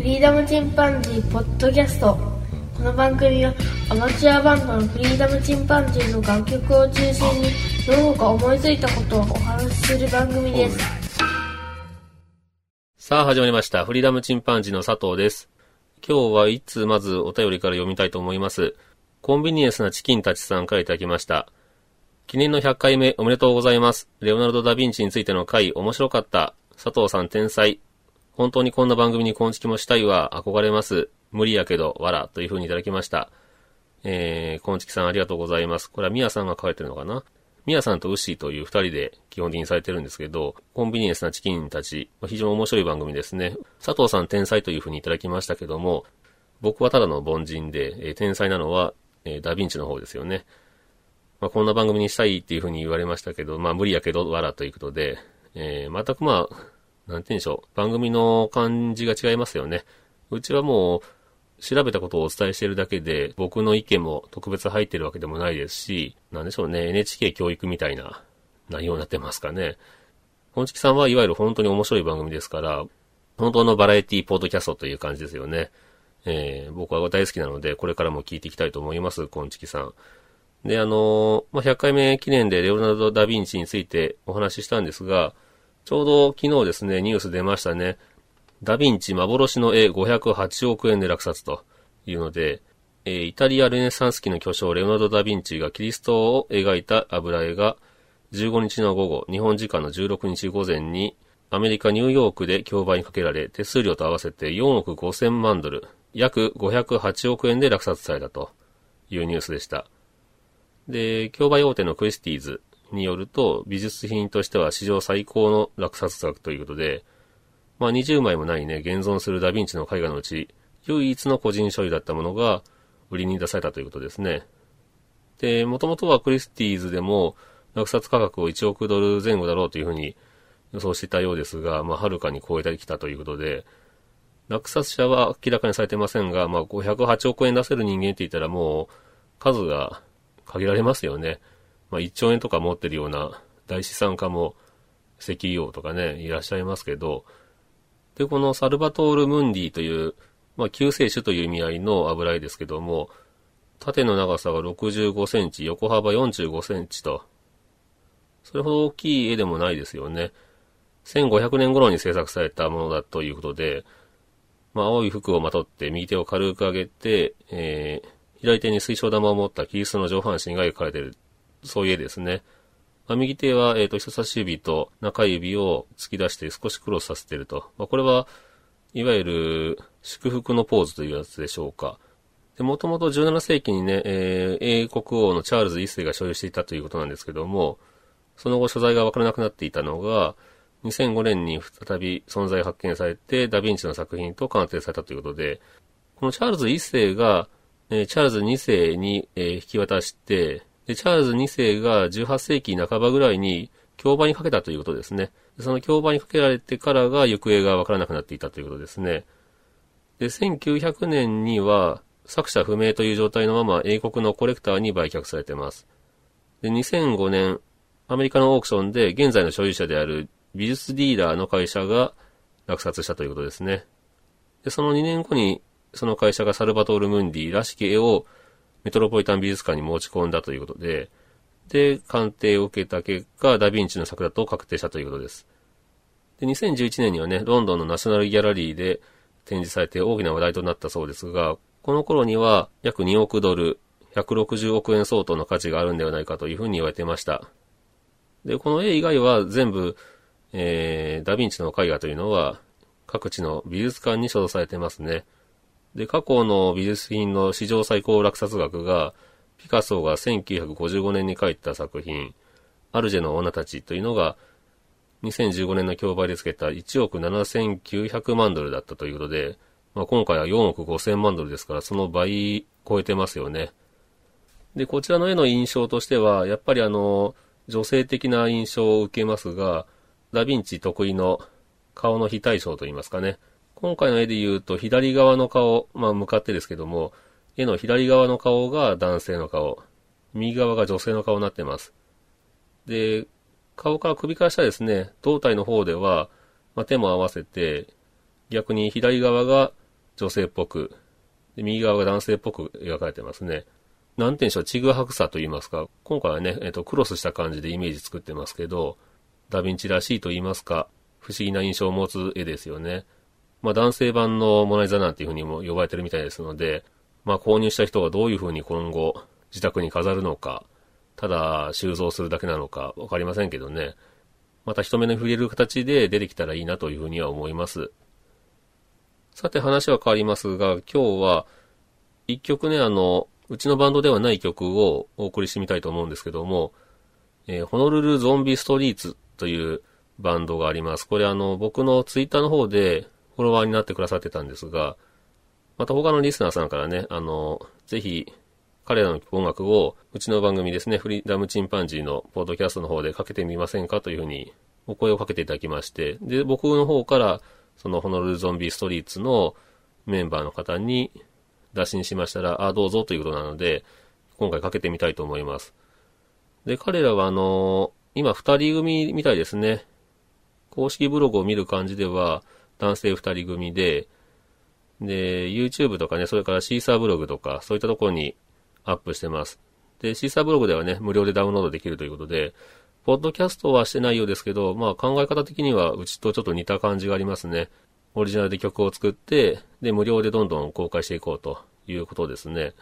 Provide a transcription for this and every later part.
フリーダムチンパンジーポッドキャストこの番組はアマチュアバンドのフリーダムチンパンジーの楽曲を中心にどうか思いついたことをお話しする番組ですさあ始まりました。フリーダムチンパンジーの佐藤です。今日はいつまずお便りから読みたいと思います。コンビニエンスなチキンたちさんからいただきました。記念の100回目おめでとうございます。レオナルド・ダ・ヴィンチについての回面白かった。佐藤さん天才。本当にこんな番組に昆虫もしたいわ。憧れます。無理やけど、わら。という風にいただきました。えー、昆虫さんありがとうございます。これはミヤさんが書いてるのかな？ミヤさんとウッシーという二人で基本的にされてるんですけど、コンビニエンスなチキンたち、非常に面白い番組ですね。佐藤さん天才という風にいただきましたけども、僕はただの凡人で、えー天才なのは、えーダヴィンチの方ですよね。まあ、こんな番組にしたいっていう風に言われましたけど、まあ無理やけど、わらということで、えー全くまあ、なんて言うんでしょう。番組の感じが違いますよね。うちはもう、調べたことをお伝えしているだけで、僕の意見も特別入ってるわけでもないですし、なんでしょうね、NHK 教育みたいな内容になってますかね。本チキさんはいわゆる本当に面白い番組ですから、本当のバラエティポッドキャストという感じですよね。えー僕は大好きなので、これからも聞いていきたいと思います、コンチキさん。で、あのーまあ、100回目記念でレオナルド・ダ・ヴィンチについてお話ししたんですが、ちょうど昨日ですね、ニュース出ましたね。ダヴィンチ幻の絵508億円で落札というので、えーイタリアルネサンス期の巨匠レオナルド・ダ・ヴィンチがキリストを描いた油絵が15日の午後、日本時間の16日午前にアメリカ・ニューヨークで競売にかけられ、手数料と合わせて4億5千万ドル、約508億円で落札されたというニュースでした。で、競売大手のクリスティーズによると、美術品としては史上最高の落札額ということで、まあ20枚もないね、現存するダヴィンチの絵画のうち、唯一の個人所有だったものが売りに出されたということですね。で、もともとはクリスティーズでも落札価格を1億ドル前後だろうというふうに予想していたようですが、まあはるかに超えてきたということで、落札者は明らかにされてませんが、まあ508億円出せる人間って言ったらもう数が限られますよね。まあ1兆円とか持ってるような大資産家も石油王とかね、いらっしゃいますけど、で、このサルバトール・ムンディという、まあ救世主という意味合いの油絵ですけども、縦の長さが65センチ、横幅45センチと、それほど大きい絵でもないですよね。1500年頃に制作されたものだということで、まあ、青い服をまとって右手を軽く上げて、えー、左手に水晶玉を持ったキリストの上半身が描かれている、そういう絵ですね。まあ、右手は、えっ、と、人差し指と中指を突き出して少しクロスさせてると。まあ、これは、いわゆる祝福のポーズというやつでしょうか。で、もともと17世紀にね、えー英国王のチャールズ一世が所有していたということなんですけども、その後所在がわからなくなっていたのが、2005年に再び存在発見されて、ダヴィンチの作品と鑑定されたということで、このチャールズ一世が、えーチャールズ二世に、えー引き渡して、で、チャールズ二世が18世紀半ばぐらいに競売にかけたということですね。その競売にかけられてからが行方がわからなくなっていたということですね。で、1900年には作者不明という状態のまま英国のコレクターに売却されています。で、2005年、アメリカのオークションで現在の所有者である美術ディーラーの会社が落札したということですね。で、その2年後にその会社がサルバトール・ムンディらしき絵をメトロポリタン美術館に持ち込んだということで、で、鑑定を受けた結果、ダヴィンチの作だと確定したということです。で、2011年にはね、ロンドンのナショナルギャラリーで展示されて大きな話題となったそうですが、この頃には約2億ドル、160億円相当の価値があるんではないかというふうに言われてました。で、この絵以外は全部、えー、ダヴィンチの絵画というのは各地の美術館に所蔵されてますね。で、過去の美術品の史上最高落札額が、ピカソが1955年に描いた作品、アルジェの女たちというのが、2015年の競売でつけた1億7900万ドルだったということで、まあ、今回は4億5000万ドルですから、その倍超えてますよね。で、こちらの絵の印象としては、やっぱりあの、女性的な印象を受けますが、ダヴィンチ得意の顔の非対称といいますかね。今回の絵で言うと、左側の顔、まあ向かってですけども、絵の左側の顔が男性の顔、右側が女性の顔になってます。で、顔から首から下ですね、胴体の方では、まあ、手も合わせて、逆に左側が女性っぽく、で右側が男性っぽく描かれてますね。なんて言うんでしょう、ちぐはぐさと言いますか、今回はね、えっ、と、クロスした感じでイメージ作ってますけど、ダヴィンチらしいと言いますか、不思議な印象を持つ絵ですよね。まあ男性版のモナリザなんていう風にも呼ばれてるみたいですので、まあ購入した人がどういう風に今後自宅に飾るのか、ただ収蔵するだけなのかわかりませんけどね。また人目に触れる形で出てきたらいいなという風には思います。さて話は変わりますが、今日は一曲ね、あの、うちのバンドではない曲をお送りしてみたいと思うんですけども、えー、ホノルルゾンビストリーツというバンドがあります。これあの、僕のツイッターの方でフォロワーになってくださってたんですが、また他のリスナーさんからね、あの、ぜひ、彼らの音楽を、うちの番組ですね、フリーダムチンパンジーのポッドキャストの方でかけてみませんかというふうにお声をかけていただきまして、で、僕の方から、そのホノルルゾンビストリーツのメンバーの方に打診しましたら、あ、どうぞということなので、今回かけてみたいと思います。で、彼らはあの、今二人組みたいですね。公式ブログを見る感じでは、男性二人組で、で、YouTube とかね、それからシーサーブログとか、そういったところにアップしてます。で、シーサーブログではね、無料でダウンロードできるということで、ポッドキャストはしてないようですけど、まあ考え方的にはうちとちょっと似た感じがありますね。オリジナルで曲を作って、で、無料でどんどん公開していこうということですね。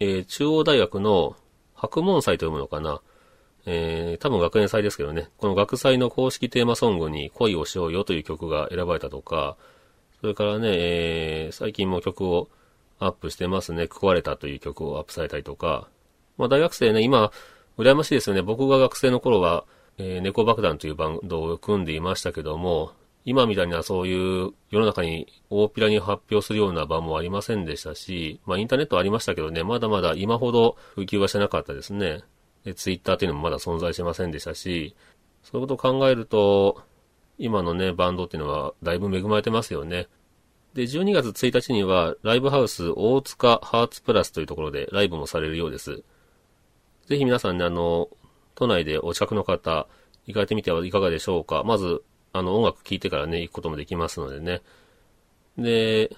えー、中央大学の白門祭と読むのかな？えー、多分学園祭ですけどね、この学祭の公式テーマソングに恋をしようよという曲が選ばれたとか、それからね、えー、最近も曲をアップしてますね。壊れたという曲をアップされたりとか、まあ大学生ね、今、羨ましいですよね。僕が学生の頃は、えー、猫爆弾というバンドを組んでいましたけども、今みたいなそういう世の中に大っぴらに発表するような場もありませんでしたし、まあインターネットありましたけどね、まだまだ今ほど普及はしてなかったですね。で、ツイッターというのもまだ存在しませんでしたし、そういうことを考えると、今のね、バンドっていうのはだいぶ恵まれてますよね。で、12月1日には、ライブハウス大塚ハーツプラスというところでライブもされるようです。ぜひ皆さんね、あの、都内でお近くの方、行かれてみてはいかがでしょうか。まず、あの、音楽聴いてからね、行くこともできますのでね。で、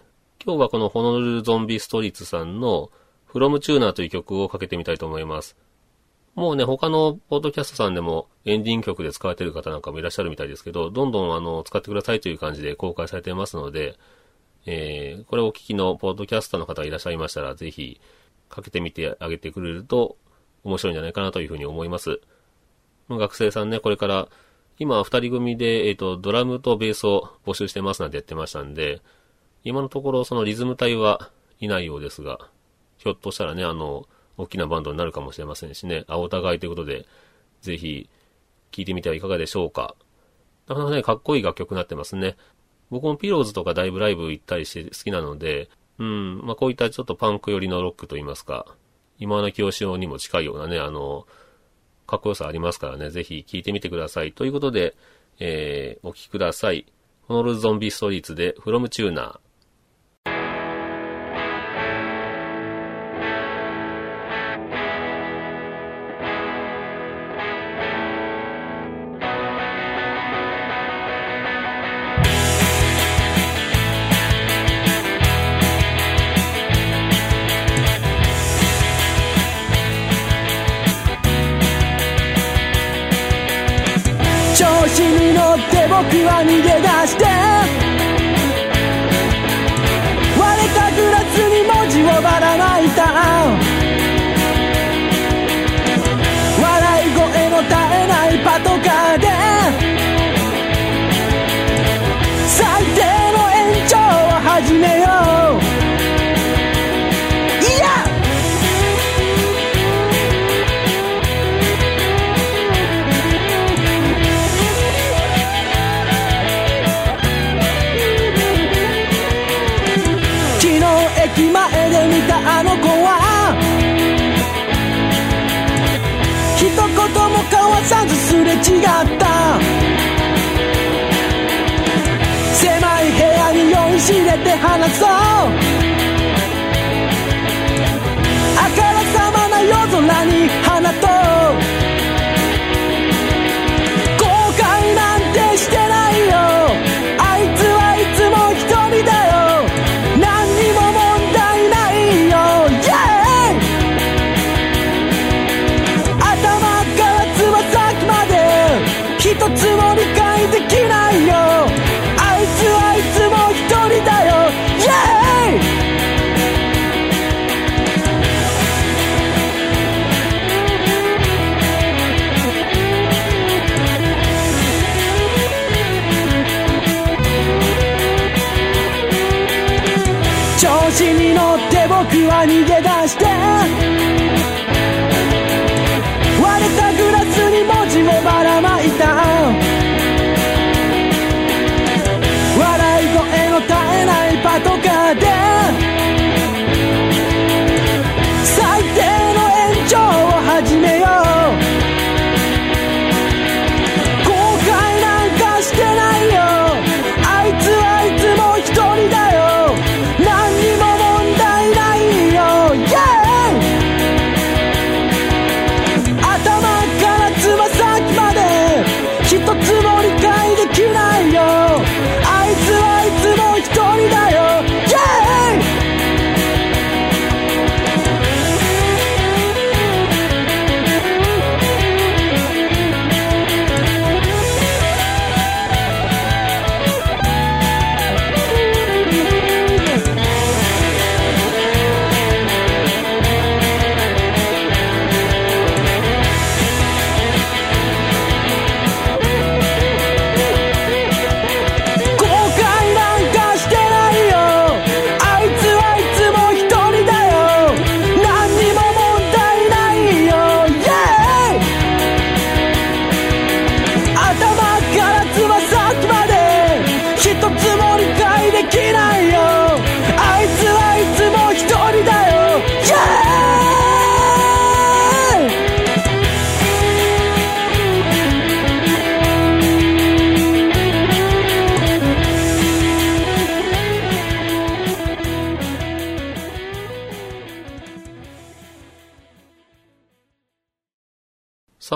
今日はこのホノルルゾンビストリートさんの From Tuner という曲をかけてみたいと思います。もうね、他のポッドキャストさんでもエンディング曲で使われてる方なんかもいらっしゃるみたいですけど、どんどんあの、使ってくださいという感じで公開されてますので、えー、これをお聞きのポッドキャスターの方がいらっしゃいましたら、ぜひかけてみてあげてくれると面白いんじゃないかなというふうに思います。学生さんね、これから今、二人組で、えっ、ー、と、ドラムとベースを募集してますなんてやってましたんで、今のところそのリズム隊はいないようですが、ひょっとしたらね、あの、大きなバンドになるかもしれませんしね、あ、お互いということで、ぜひ、聴いてみてはいかがでしょうか。なかなかね、かっこいい楽曲になってますね。僕もピローズとかだいぶライブ行ったりして好きなので、うん、まあ、こういったちょっとパンク寄りのロックといいますか、今の清志郎にも近いようなね、あの、かっこよさありますからね、ぜひ聴いてみてください。ということで、えー、お聴きください。ホノルズゾンビストリートで、フロムチューナー。僕は逃げ違った。狭い部屋に酔いしれて話そう。僕は逃げ出して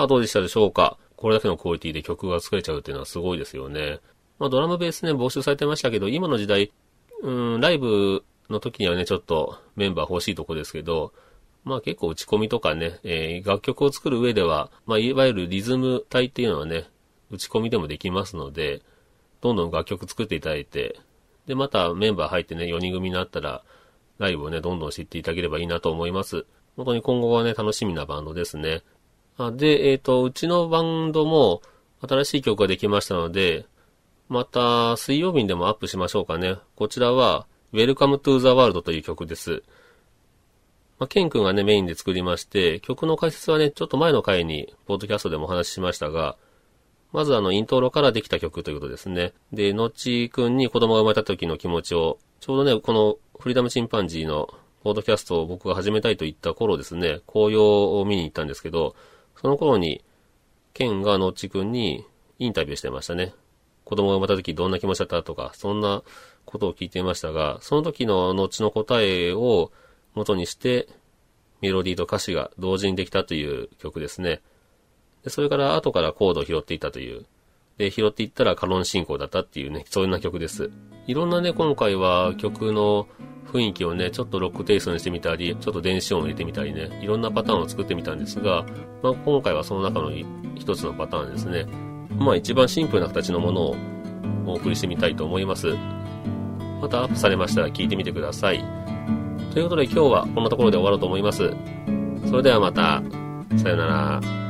さあどうでしたでしょうか？これだけのクオリティで曲が作れちゃうっていうのはすごいですよね。まあドラムベースね、募集されてましたけど、今の時代、うん、ライブの時にはね、ちょっとメンバー欲しいとこですけど、まあ結構打ち込みとかね、えー楽曲を作る上では、まあいわゆるリズム体っていうのはね、打ち込みでもできますので、どんどん楽曲作っていただいて、で、またメンバー入ってね、4人組になったら、ライブをね、どんどん知っていただければいいなと思います。本当に今後はね、楽しみなバンドですね。あで、えっ、と、うちのバンドも新しい曲ができましたので、また水曜日にでもアップしましょうかね。こちらは Welcome to the World という曲です。まあ、ケン君がね、メインで作りまして、曲の解説はね、ちょっと前の回に、ポッドキャストでもお話ししましたが、まずあの、イントロからできた曲ということですね。で、のちくんに子供が生まれた時の気持ちを、ちょうどね、このフリーダムチンパンジーのポッドキャストを僕が始めたいと言った頃ですね、紅葉を見に行ったんですけど、その頃に、ケンがのっちくんにインタビューしてましたね。子供が生まれた時どんな気持ちだったとか、そんなことを聞いていましたが、その時ののっちの答えを元にして、メロディーと歌詞が同時にできたという曲ですね。でそれから後からコードを拾っていったという。で、拾っていったらカロン進行だったっていうね、そんな曲です。いろんなね、今回は曲の雰囲気をね、ちょっとロックテイストにしてみたり、ちょっと電子音を入れてみたりね、いろんなパターンを作ってみたんですが、まあ今回はその中の一つのパターンですね。まあ一番シンプルな形のものをお送りしてみたいと思います。またアップされましたら聞いてみてください。ということで今日はこんなところで終わろうと思います。それではまた、さよなら。